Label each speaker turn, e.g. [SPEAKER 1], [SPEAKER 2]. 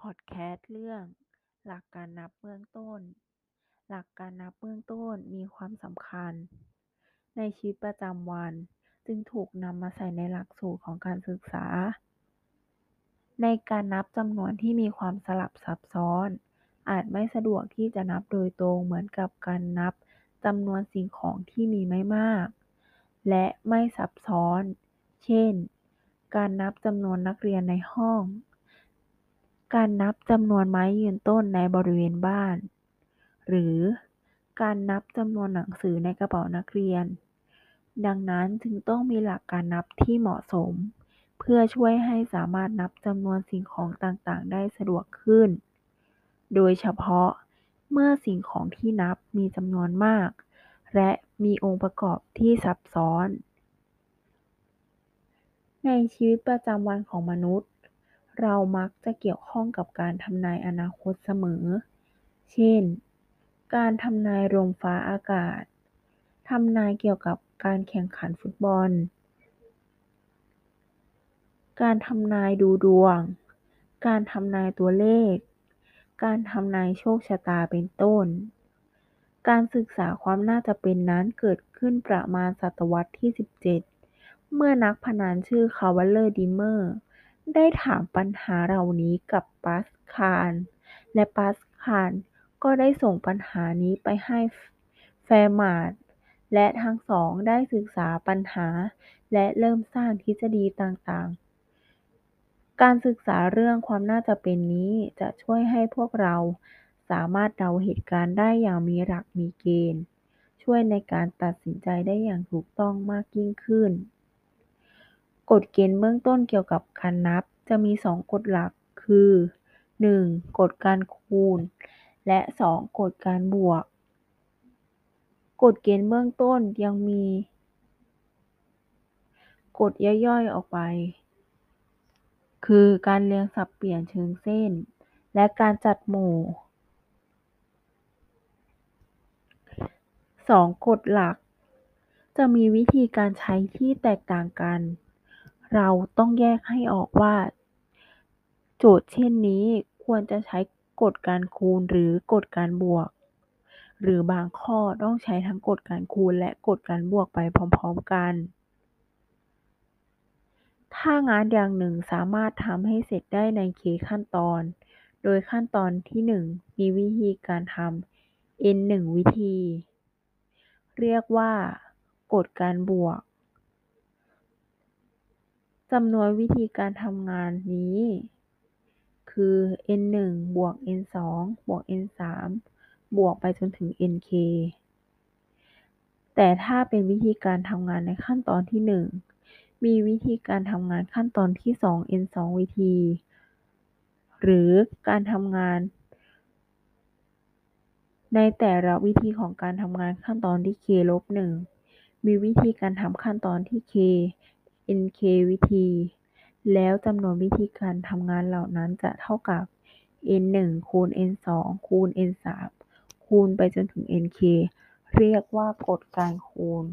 [SPEAKER 1] พอดแคสต์เรื่อง หลักการนับเบื้องต้น หลักการนับเบื้องต้นมีความสำคัญ ในชีวิตประจำวัน จึงถูกนำมาใส่ในหลักสูตรของการศึกษา ในการนับจำนวนที่มีความสลับซับซ้อน อาจไม่สะดวกที่จะนับโดยตรงเหมือนกับการนับจำนวนสิ่งของที่มีไม่มาก และไม่ซับซ้อน เช่น การนับจำนวนนักเรียนในห้อง การนับจำนวนไม้ยืนต้นในบริเวณบ้าน หรือการนับจำนวนหนังสือในกระเป๋านักเรียน ดังนั้นจึงต้องมีหลักการนับที่เหมาะสม เพื่อช่วยให้สามารถนับจำนวนสิ่งของต่างๆ ได้สะดวกขึ้น โดยเฉพาะเมื่อสิ่งของที่นับมีจำนวนมาก และมีองค์ประกอบที่ซับซ้อน ในชีวิตประจำวันของมนุษย์ เรามักจะเกี่ยวข้องกับการทำนายอนาคตเสมอ เช่น การทำนายลมฟ้าอากาศ ทำนายเกี่ยวกับการแข่งขันฟุตบอล การทำนายดูดวง การทำนายตัวเลข การทำนายโชคชะตาเป็นต้น การศึกษาความน่าจะเป็นนั้นเกิดขึ้นประมาณศตวรรษที่ 17 เมื่อนักพนันชื่อเชอวาลิเยร์เดอเมเร ได้ถามปัญหาเหล่านี้กับปาสคาล และปาสคาลก็ได้ส่งปัญหานี้ไปให้แฟร์มาต์และทั้งสองได้ศึกษาปัญหา และเริ่มสร้างทฤษฎีต่างๆ การศึกษาเรื่องความน่าจะเป็นนี้จะช่วยให้พวกเราสามารถเดาเหตุการณ์ได้อย่างมีหลักมีเกณฑ์ ช่วยในการตัดสินใจได้อย่างถูกต้องมากยิ่งขึ้น กฎเกณฑ์เบื้องต้นเกี่ยวกับการนับ จะมีสองกฎหลัก คือหนึ่งกฎการคูณ และสองกฎการบวก กฎเกณฑ์เบื้องต้นยังมี กฎย่อยๆ ออกไป คือการเรียงสับเปลี่ยนเชิงเส้น และการจัดหมู่สองกฎหลัก จะมีวิธีการใช้ที่แตกต่างกัน เราต้องแยกให้ออกว่า โจทย์เช่นนี้ควรจะใช้กฎการคูณหรือกฎการบวก หรือบางข้อต้องใช้ทั้งกฎการคูณและกฎการบวกไปพร้อมๆกัน ถ้างานอย่างหนึ่งสามารถทำให้เสร็จได้ใน k ขั้นตอน โดยขั้นตอนที่หนึ่งมีวิธีการทำ n หนึ่งวิธี เรียกว่ากฎการบวก จำนวนวิธีการทำงานนี้ คือ n หนึ่งบวก n สองบวก n สามบวกไปจนถึง nk แต่ถ้าเป็นวิธีการทำงานในขั้นตอนที่หนึ่งมีวิธีการทำงานขั้นตอนที่สอง n สองวิธี หรือการทำงาน ในแต่ละวิธีของการทำงานขั้นตอนที่ k ลบหนึ่งมีวิธีการทำขั้นตอนที่ k nk วิธี แล้วจำนวนวิธีการทำงานเหล่านั้นจะเท่ากับ n หนึ่งคูณ n สองคูณ n สามคูณไปจนถึง nk เรียกว่ากฎการคูณ